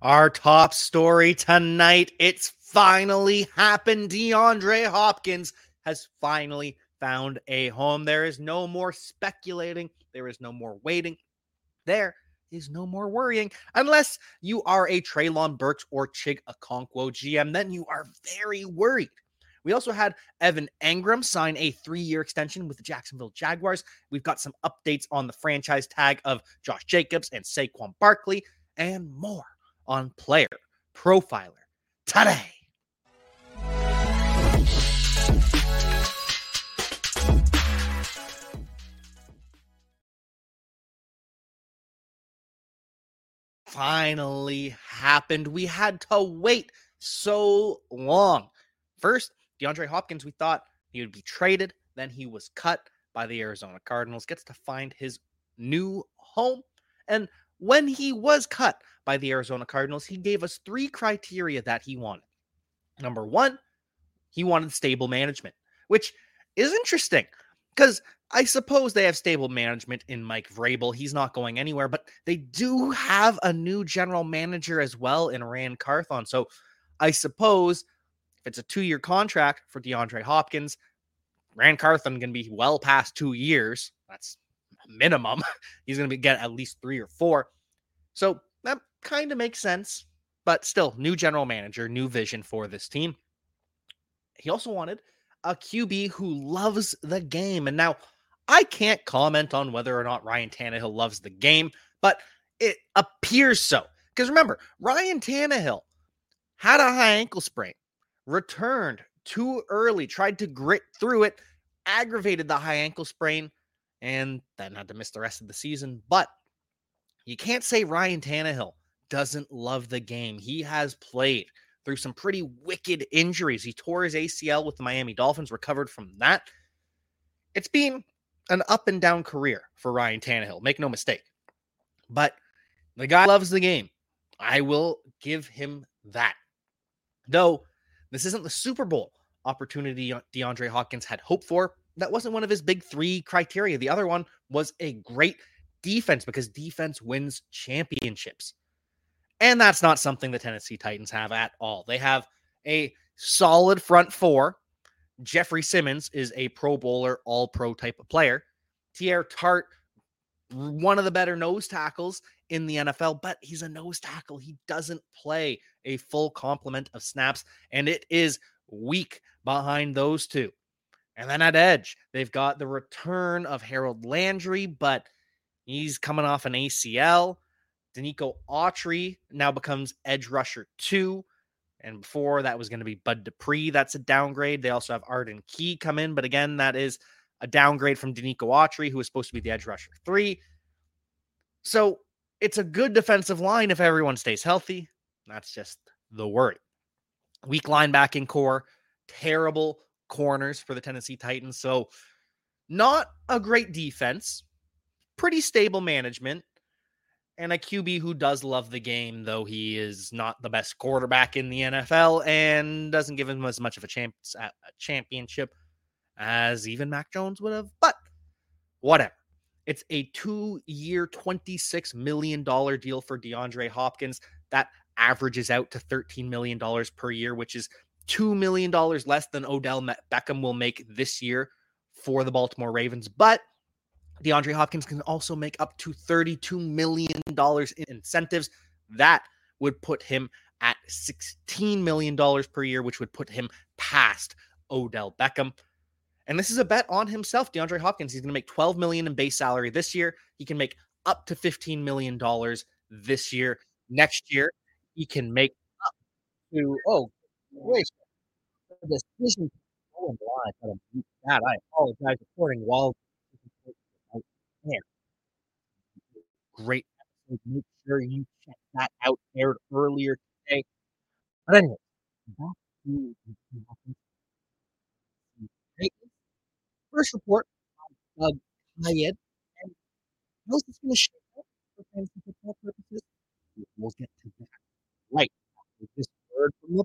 Our top story tonight. It's finally happened. DeAndre Hopkins has finally found a home. There is no more speculating, there is no more waiting. There is no more worrying. Unless you are a Treylon Burks or Chig Okonkwo GM, then you are very worried. We also had Evan Engram sign a three year extension with the Jacksonville Jaguars. We've got some updates on the franchise tag of Josh Jacobs and Saquon Barkley and more on Player Profiler today. Finally happened. We had to wait so long. First, DeAndre Hopkins, we thought he would be traded. Then he was cut by the Arizona Cardinals, gets to find his new home. And when he was cut by the Arizona Cardinals, he gave us three criteria that he wanted. Number one, he wanted stable management, which is interesting because I suppose they have stable management in Mike Vrabel. He's not going anywhere, but they do have a new general manager as well in Ran Carthon. So I suppose if it's a two year contract for DeAndre Hopkins, Ran Carthon can be well past two years. That's minimum. He's going to be get at least three or four. So that kind of makes sense, but still, new general manager, new vision for this team. He also wanted a QB who loves the game. And now I can't comment on whether or not Ryan Tannehill loves the game, but it appears so. Because remember, Ryan Tannehill had a high ankle sprain, returned too early, tried to grit through it, aggravated the high ankle sprain, and then had to miss the rest of the season. But you can't say Ryan Tannehill doesn't love the game. He has played through some pretty wicked injuries. He tore his ACL with the Miami Dolphins, recovered from that. It's been an up and down career for Ryan Tannehill, make no mistake. But the guy loves the game. I will give him that. Though this isn't the Super Bowl opportunity DeAndre Hopkins had hoped for. That wasn't one of his big three criteria. The other one was a great defense because defense wins championships. And that's not something the Tennessee Titans have at all. They have a solid front four. Jeffrey Simmons is a pro bowler, all pro type of player. Teair Tart, one of the better nose tackles in the NFL, but he's a nose tackle. He doesn't play a full complement of snaps, and it is weak behind those two. And then at edge, they've got the return of Harold Landry, but he's coming off an ACL. Denico Autry now becomes edge rusher two. And before that was going to be Bud Dupree. That's a downgrade. They also have Arden Key come in, but again, that is a downgrade from Denico Autry, who was supposed to be the edge rusher three. So it's a good defensive line if everyone stays healthy. That's just the worry. Weak linebacking core, terrible corners for the Tennessee Titans. So not a great defense, pretty stable management and a QB who does love the game, though he is not the best quarterback in the NFL and doesn't give him as much of a, champ- a championship as even Mac Jones would have. But whatever. It's a two year, $26 million deal for DeAndre Hopkins. That averages out to $13 million per year, which is $2 million less than Odell Beckham will make this year for the Baltimore Ravens. But DeAndre Hopkins can also make up to $32 million in incentives. That would put him at $16 million per year, which would put him past Odell Beckham. And this is a bet on himself, DeAndre Hopkins. He's going to make 12 million in base salary this year. He can make up to 15 million dollars this year. Next year, he can make up to oh wait the decision going live. Um, God, I apologize. Recording while Great episode. Make sure you check that out. Aired earlier today. But anyway, back to first report on Doug Kyed. And how's this going to shape up for fantasy football purposes? We'll get to that right after this word from the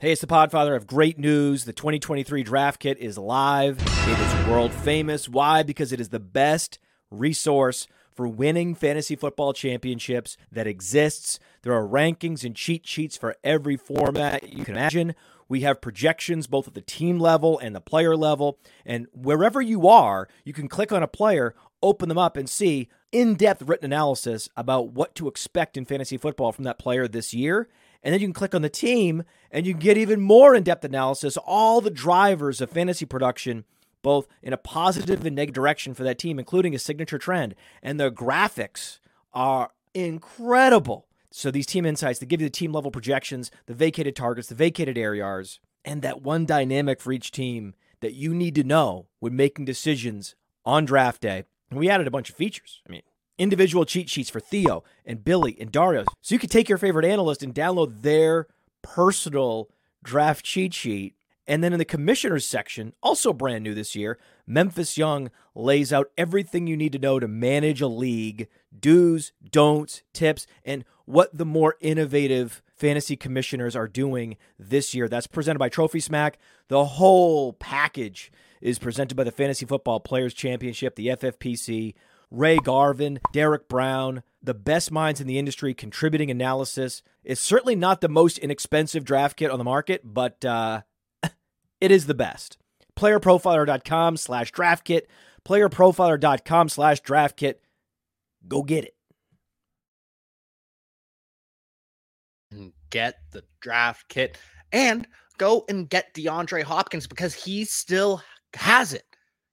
Hey, it's the Podfather of great news. The 2023 draft kit is live. It is world famous. Why? Because it is the best resource for winning fantasy football championships that exists. There are rankings and cheat sheets for every format you can imagine. We have projections both at the team level and the player level. And wherever you are, you can click on a player, open them up, and see in depth written analysis about what to expect in fantasy football from that player this year. And then you can click on the team and you get even more in depth analysis, all the drivers of fantasy production, both in a positive and negative direction for that team, including a signature trend. And the graphics are incredible. So these team insights, they give you the team level projections, the vacated targets, the vacated air yards, and that one dynamic for each team that you need to know when making decisions on draft day. And we added a bunch of features. I mean, individual cheat sheets for Theo and Billy and Dario. So you can take your favorite analyst and download their personal draft cheat sheet. And then in the commissioners section, also brand new this year, Memphis Young lays out everything you need to know to manage a league, do's, don'ts, tips, and what the more innovative fantasy commissioners are doing this year. That's presented by Trophy Smack. The whole package is presented by the Fantasy Football Players Championship, the FFPC. Ray Garvin, Derek Brown, the best minds in the industry contributing analysis. It's certainly not the most inexpensive draft kit on the market, but uh, it is the best. Playerprofiler.com slash draft kit. Playerprofiler.com slash draft kit. Go get it. And get the draft kit and go and get DeAndre Hopkins because he still has it.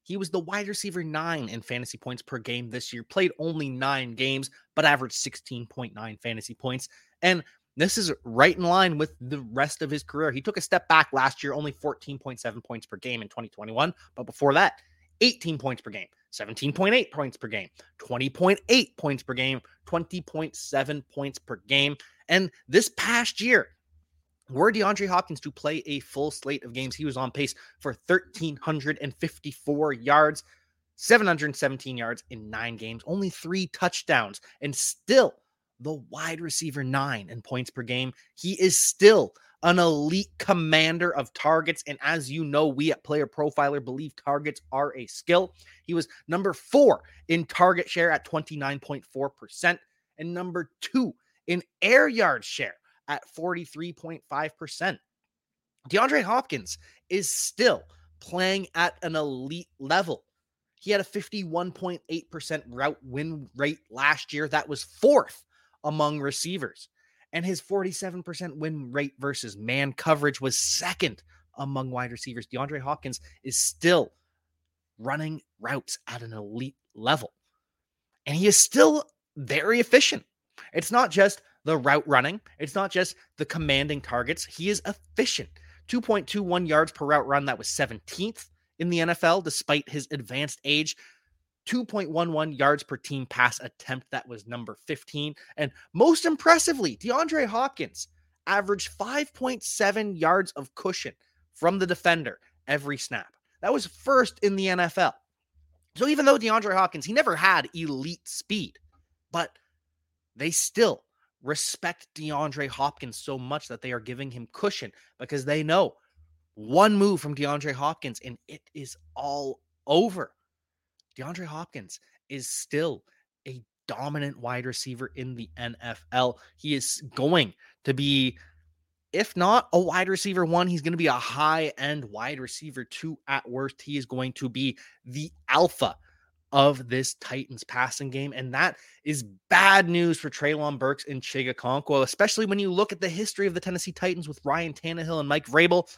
He was the wide receiver nine in fantasy points per game this year, played only nine games, but averaged 16.9 fantasy points. And this is right in line with the rest of his career. He took a step back last year, only 14.7 points per game in 2021. But before that, 18 points per game, 17.8 points per game, 20.8 points per game, 20.7 points per game. And this past year, were DeAndre Hopkins to play a full slate of games, he was on pace for 1,354 yards, 717 yards in nine games, only three touchdowns, and still the wide receiver nine in points per game. He is still an elite commander of targets. And as you know, we at Player Profiler believe targets are a skill. He was number four in target share at 29.4%, and number two in air yard share at 43.5%. DeAndre Hopkins is still playing at an elite level. He had a 51.8% route win rate last year. That was fourth among receivers. And his 47% win rate versus man coverage was second among wide receivers. DeAndre Hopkins is still running routes at an elite level. And he is still very efficient. It's not just the route running, it's not just the commanding targets. He is efficient. 2.21 yards per route run, that was 17th in the NFL, despite his advanced age. 2.11 yards per team pass attempt. That was number 15. And most impressively, DeAndre Hopkins averaged 5.7 yards of cushion from the defender every snap. That was first in the NFL. So even though DeAndre Hopkins, he never had elite speed, but they still respect DeAndre Hopkins so much that they are giving him cushion because they know one move from DeAndre Hopkins and it is all over. DeAndre Hopkins is still a dominant wide receiver in the NFL. He is going to be, if not a wide receiver one, he's going to be a high end wide receiver two at worst. He is going to be the alpha of this Titans passing game. And that is bad news for Treylon Burks and Chig Okonkwo, especially when you look at the history of the Tennessee Titans with Ryan Tannehill and Mike Vrabel.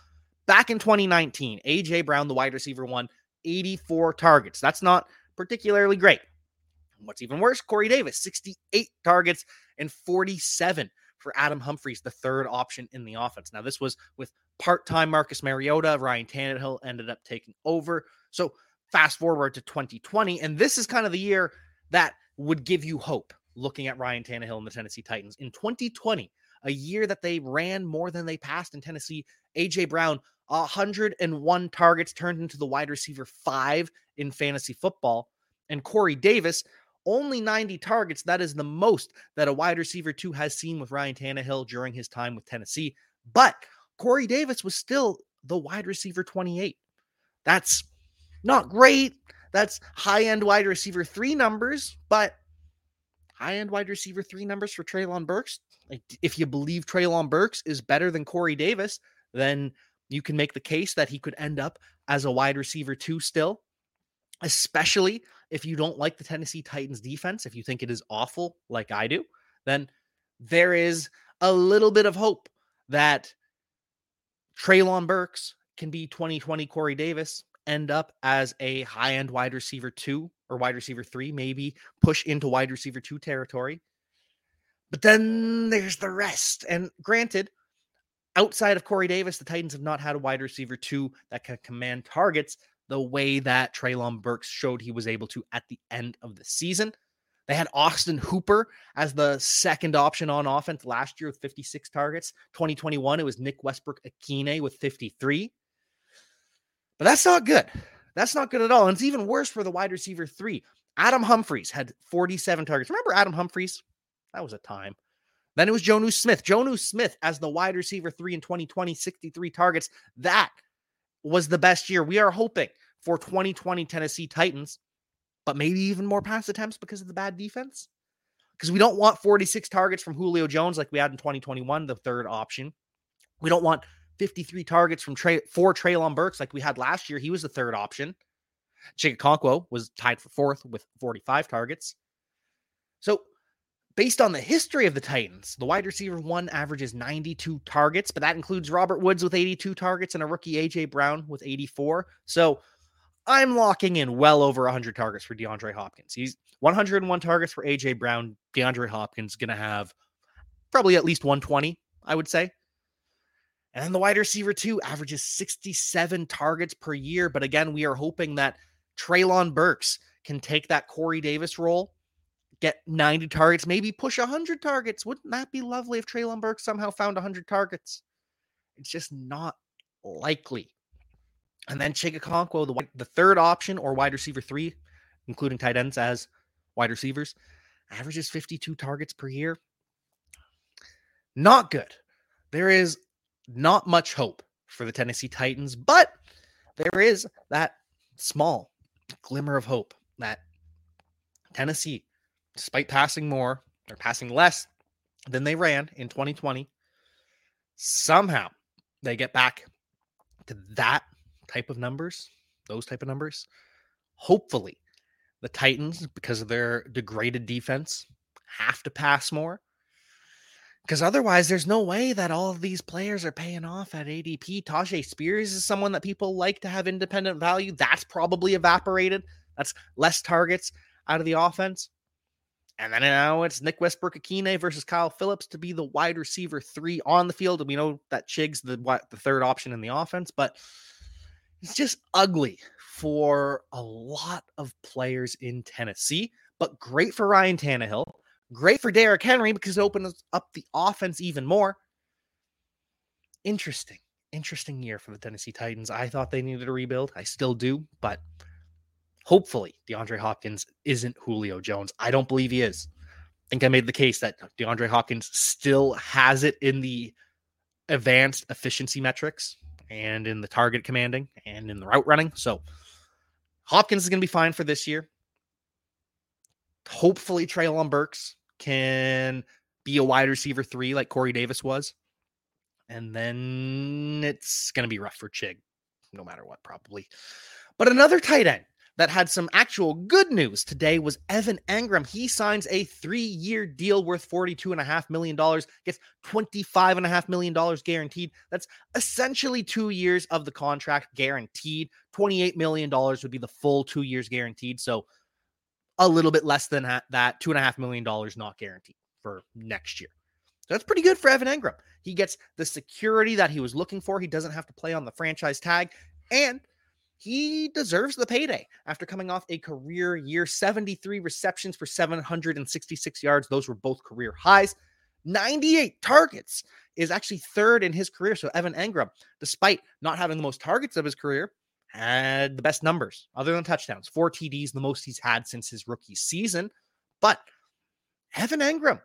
Back in 2019, A.J. Brown, the wide receiver, won 84 targets. That's not particularly great. What's even worse, Corey Davis, 68 targets and 47 for Adam Humphries, the third option in the offense. Now, this was with part time Marcus Mariota. Ryan Tannehill ended up taking over. So, fast forward to 2020, and this is kind of the year that would give you hope looking at Ryan Tannehill and the Tennessee Titans. In 2020, a year that they ran more than they passed in Tennessee, A.J. Brown 101 targets turned into the wide receiver five in fantasy football. And Corey Davis, only 90 targets. That is the most that a wide receiver two has seen with Ryan Tannehill during his time with Tennessee. But Corey Davis was still the wide receiver 28. That's not great. That's high end wide receiver three numbers, but high end wide receiver three numbers for Treylon Burks. Like, if you believe Treylon Burks is better than Corey Davis, then you can make the case that he could end up as a wide receiver two still, especially if you don't like the Tennessee Titans defense. If you think it is awful, like I do, then there is a little bit of hope that Treylon Burks can be 2020 Corey Davis, end up as a high end wide receiver two or wide receiver three, maybe push into wide receiver two territory. But then there's the rest. And granted, outside of Corey Davis, the Titans have not had a wide receiver two that can command targets the way that Treylon Burks showed he was able to at the end of the season. They had Austin Hooper as the second option on offense last year with 56 targets. 2021, it was Nick Westbrook-Ikhine with 53. But that's not good. That's not good at all. And it's even worse for the wide receiver three. Adam Humphries had 47 targets. Remember Adam Humphries? That was a time. Then it was Jonnu Smith. Jonnu Smith as the wide receiver three in 2020, 63 targets. That was the best year. We are hoping for 2020 Tennessee Titans, but maybe even more pass attempts because of the bad defense. Because we don't want 46 targets from Julio Jones like we had in 2021, the third option. We don't want 53 targets from Trey for Treylon Burks like we had last year. He was the third option. Chig Okonkwo was tied for fourth with 45 targets. So, based on the history of the Titans, the wide receiver one averages 92 targets, but that includes Robert Woods with 82 targets and a rookie AJ Brown with 84. So, I'm locking in well over 100 targets for DeAndre Hopkins. He's 101 targets for AJ Brown. DeAndre Hopkins going to have probably at least 120, I would say. And then the wide receiver, two, averages 67 targets per year. But again, we are hoping that Treylon Burks can take that Corey Davis role, get 90 targets, maybe push 100 targets. Wouldn't that be lovely if Treylon Burks somehow found 100 targets? It's just not likely. And then Chig Okonkwo, the, the third option or wide receiver three, including tight ends as wide receivers, averages 52 targets per year. Not good. There is not much hope for the Tennessee Titans, but there is that small glimmer of hope that Tennessee, despite passing more or passing less than they ran in 2020, somehow they get back to that type of numbers, those type of numbers. Hopefully, the Titans, because of their degraded defense, have to pass more. Because otherwise, there's no way that all of these players are paying off at ADP. Tyjae Spears is someone that people like to have independent value. That's probably evaporated. That's less targets out of the offense. And then now it's Nick Westbrook-Ikhine versus Kyle Philips to be the wide receiver three on the field. And we know that Chig's the the third option in the offense, but it's just ugly for a lot of players in Tennessee, but great for Ryan Tannehill Great for Derrick Henry because it opens up the offense even more. Interesting, interesting year for the Tennessee Titans. I thought they needed a rebuild. I still do, but hopefully DeAndre Hopkins isn't Julio Jones. I don't believe he is. I think I made the case that DeAndre Hopkins still has it in the advanced efficiency metrics and in the target commanding and in the route running. So Hopkins is going to be fine for this year. Hopefully, Treylon Burks can be a wide receiver three like Corey Davis was. And then it's going to be rough for Chig, no matter what, probably. But another tight end that had some actual good news today was Evan Engram. He signs a three year deal worth $42.5 million, gets $25.5 million guaranteed. That's essentially two years of the contract guaranteed. $28 million would be the full two years guaranteed. So a little bit less than that, two and a half million dollars not guaranteed for next year. So that's pretty good for Evan Engram. He gets the security that he was looking for. He doesn't have to play on the franchise tag, and he deserves the payday after coming off a career year 73 receptions for 766 yards. Those were both career highs. 98 targets is actually third in his career. So Evan Engram, despite not having the most targets of his career, had the best numbers other than touchdowns. Four TDs, the most he's had since his rookie season. But Evan Engram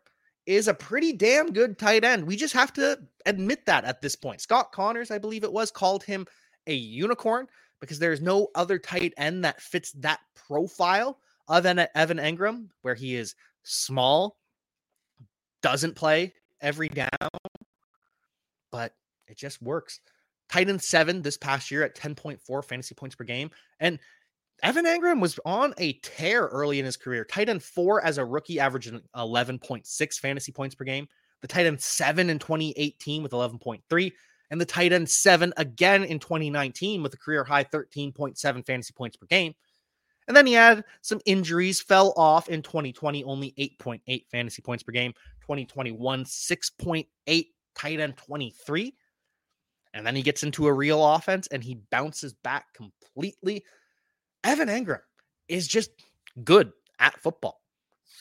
is a pretty damn good tight end. We just have to admit that at this point. Scott Connors, I believe it was, called him a unicorn because there's no other tight end that fits that profile of an Evan Engram, where he is small, doesn't play every down, but it just works. Tight end seven this past year at 10.4 fantasy points per game. And Evan Engram was on a tear early in his career. Tight end four as a rookie, averaging 11.6 fantasy points per game. The tight end seven in 2018 with 11.3, and the tight end seven again in 2019 with a career high 13.7 fantasy points per game. And then he had some injuries, fell off in 2020, only 8.8 fantasy points per game. 2021, 6.8, tight end 23. And then he gets into a real offense and he bounces back completely Evan Engram is just good at football.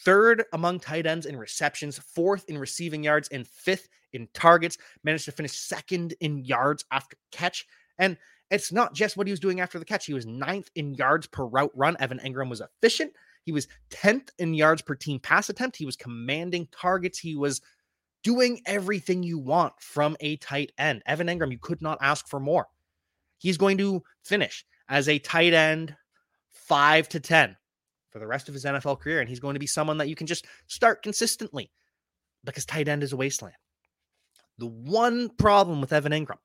Third among tight ends in receptions, fourth in receiving yards, and fifth in targets. Managed to finish second in yards after catch. And it's not just what he was doing after the catch. He was ninth in yards per route run. Evan Engram was efficient. He was 10th in yards per team pass attempt. He was commanding targets. He was doing everything you want from a tight end. Evan Engram, you could not ask for more. He's going to finish as a tight end five to 10 for the rest of his NFL career. And he's going to be someone that you can just start consistently because tight end is a wasteland. The one problem with Evan Engram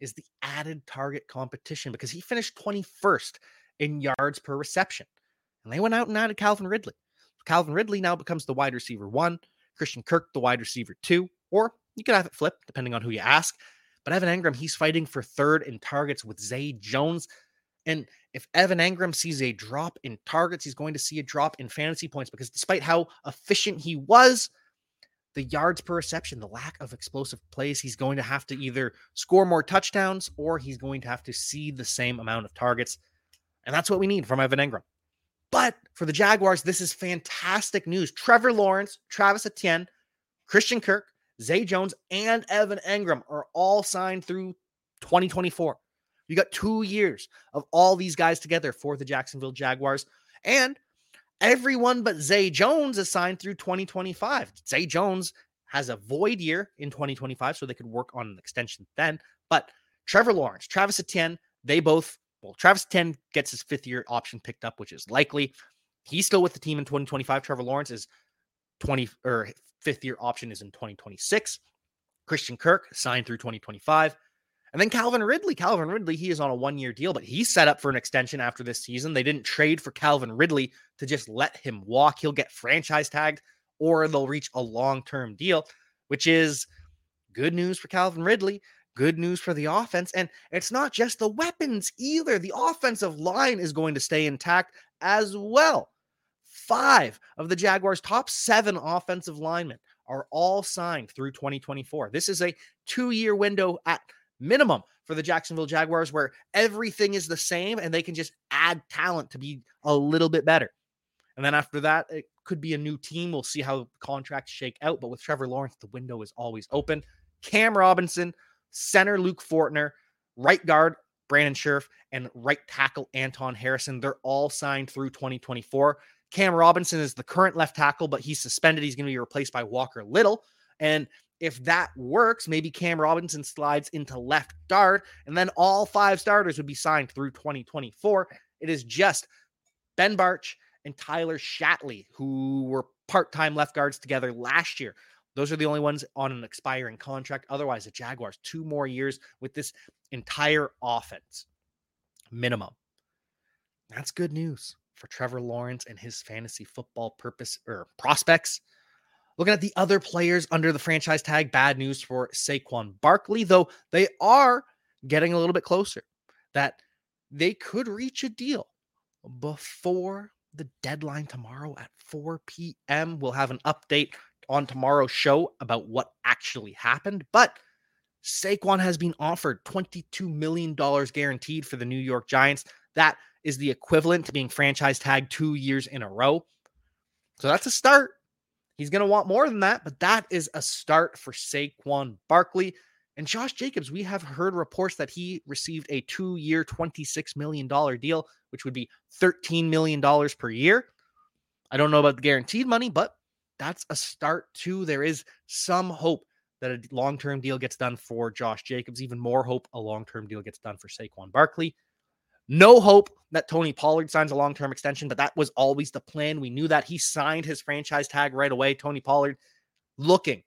is the added target competition because he finished 21st in yards per reception. And they went out and added Calvin Ridley. Calvin Ridley now becomes the wide receiver one, Christian Kirk, the wide receiver two, or you could have it flip depending on who you ask. But Evan Engram, he's fighting for third in targets with Zay Jones. And if Evan Engram sees a drop in targets, he's going to see a drop in fantasy points because despite how efficient he was, the yards per reception, the lack of explosive plays, he's going to have to either score more touchdowns or he's going to have to see the same amount of targets. And that's what we need from Evan Engram. But for the Jaguars, this is fantastic news. Trevor Lawrence, Travis Etienne, Christian Kirk, Zay Jones, and Evan Engram are all signed through 2024. You got two years of all these guys together for the Jacksonville Jaguars. And everyone but Zay Jones is signed through 2025. Zay Jones has a void year in 2025, so they could work on an extension then. But Trevor Lawrence, Travis Etienne, they both, Travis Etienne gets his fifth year option picked up, which is likely. He's still with the team in 2025. Trevor Lawrence is 20 or fifth year option is in 2026. Christian Kirk signed through 2025. And then Calvin Ridley. Calvin Ridley, he is on a one year deal, but he's set up for an extension after this season. They didn't trade for Calvin Ridley to just let him walk. He'll get franchise tagged or they'll reach a long term deal, which is good news for Calvin Ridley. Good news for the offense. And it's not just the weapons either. The offensive line is going to stay intact as well. Five of the Jaguars' top seven offensive linemen are all signed through 2024. This is a two year window at minimum for the Jacksonville Jaguars where everything is the same and they can just add talent to be a little bit better. And then after that, it could be a new team. We'll see how contracts shake out. But with Trevor Lawrence, the window is always open. Cam Robinson, center Luke Fortner, right guard Brandon Scherff, and right tackle Anton Harrison. They're all signed through 2024. Cam Robinson is the current left tackle, but he's suspended. He's going to be replaced by Walker Little. And if that works, maybe Cam Robinson slides into left guard, and then all five starters would be signed through 2024. It is just Ben Bartch and Tyler Shatley, who were part time left guards together last year. Those are the only ones on an expiring contract. Otherwise, the Jaguars, two more years with this entire offense, minimum. That's good news for Trevor Lawrence and his fantasy football purpose or prospects. Looking at the other players under the franchise tag, bad news for Saquon Barkley, though they are getting a little bit closer that they could reach a deal before the deadline tomorrow at 4 p.m. We'll have an update on tomorrow's show about what actually happened, but Saquon has been offered $22 million guaranteed for the New York Giants. That is the equivalent to being franchise tagged two years in a row. So that's a start. He's going to want more than that, but that is a start for Saquon Barkley. And Josh Jacobs, we have heard reports that he received a two year, $26 million deal, which would be $13 million per year. I don't know about the guaranteed money, but that's a start too. There is some hope that a long term deal gets done for Josh Jacobs, even more hope a long term deal gets done for Saquon Barkley. No hope that Tony Pollard signs a long term extension, but that was always the plan. We knew that he signed his franchise tag right away. Tony Pollard looking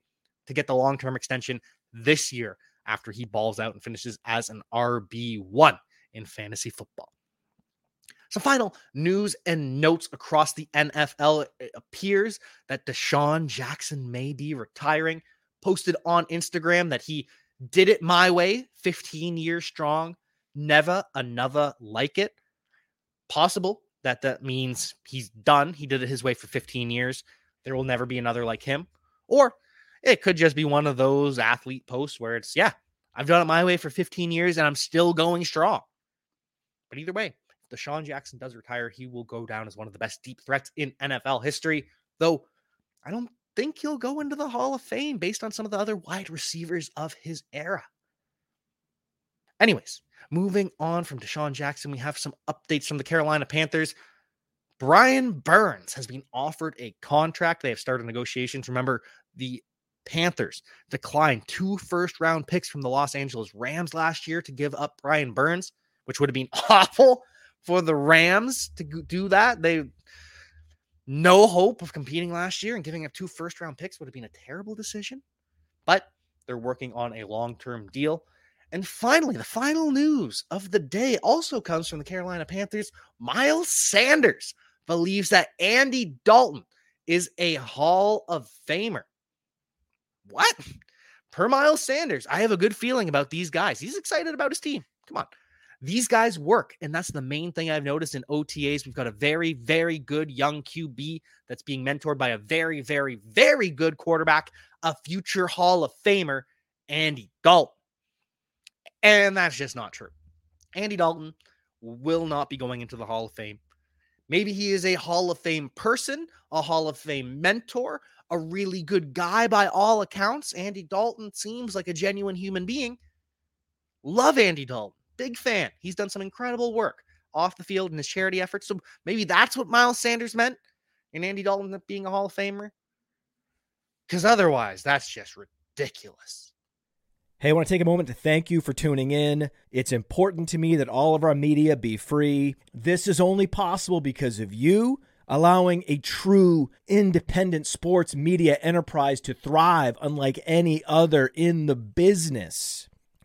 to get the long term extension this year after he balls out and finishes as an RB1 in fantasy football. Some final news and notes across the NFL. It appears that DeSean Jackson may be retiring. Posted on Instagram that he did it my way, 15 years strong, never another like it. Possible that that means he's done. He did it his way for 15 years. There will never be another like him. Or it could just be one of those athlete posts where it's, yeah, I've done it my way for 15 years and I'm still going strong. But either way, if DeSean Jackson does retire, he will go down as one of the best deep threats in NFL history. Though I don't think he'll go into the Hall of Fame based on some of the other wide receivers of his era. Anyways, moving on from DeSean Jackson, we have some updates from the Carolina Panthers. Brian Burns has been offered a contract. They have started negotiations. Remember, the Panthers declined two first round picks from the Los Angeles Rams last year to give up Brian Burns, which would have been awful for the Rams to do that. They no hope of competing last year and giving up two first round picks would have been a terrible decision. But they're working on a long term deal. And finally, the final news of the day also comes from the Carolina Panthers. Miles Sanders believes that Andy Dalton is a Hall of Famer. What? Per Miles Sanders, I have a good feeling about these guys. He's excited about his team. Come on. These guys work. And that's the main thing I've noticed in OTAs. We've got a very, very good young QB that's being mentored by a very, very, very good quarterback, a future Hall of Famer, Andy Dalton. And that's just not true. Andy Dalton will not be going into the Hall of Fame. Maybe he is a Hall of Fame person, a Hall of Fame mentor, a really good guy by all accounts. Andy Dalton seems like a genuine human being. Love Andy Dalton. Big fan. He's done some incredible work off the field in his charity efforts. So maybe that's what Miles Sanders meant in Andy Dalton being a Hall of Famer. Because otherwise, that's just ridiculous. Hey, I want to take a moment to thank you for tuning in. It's important to me that all of our media be free. This is only possible because of you allowing a true independent sports media enterprise to thrive unlike any other in the business.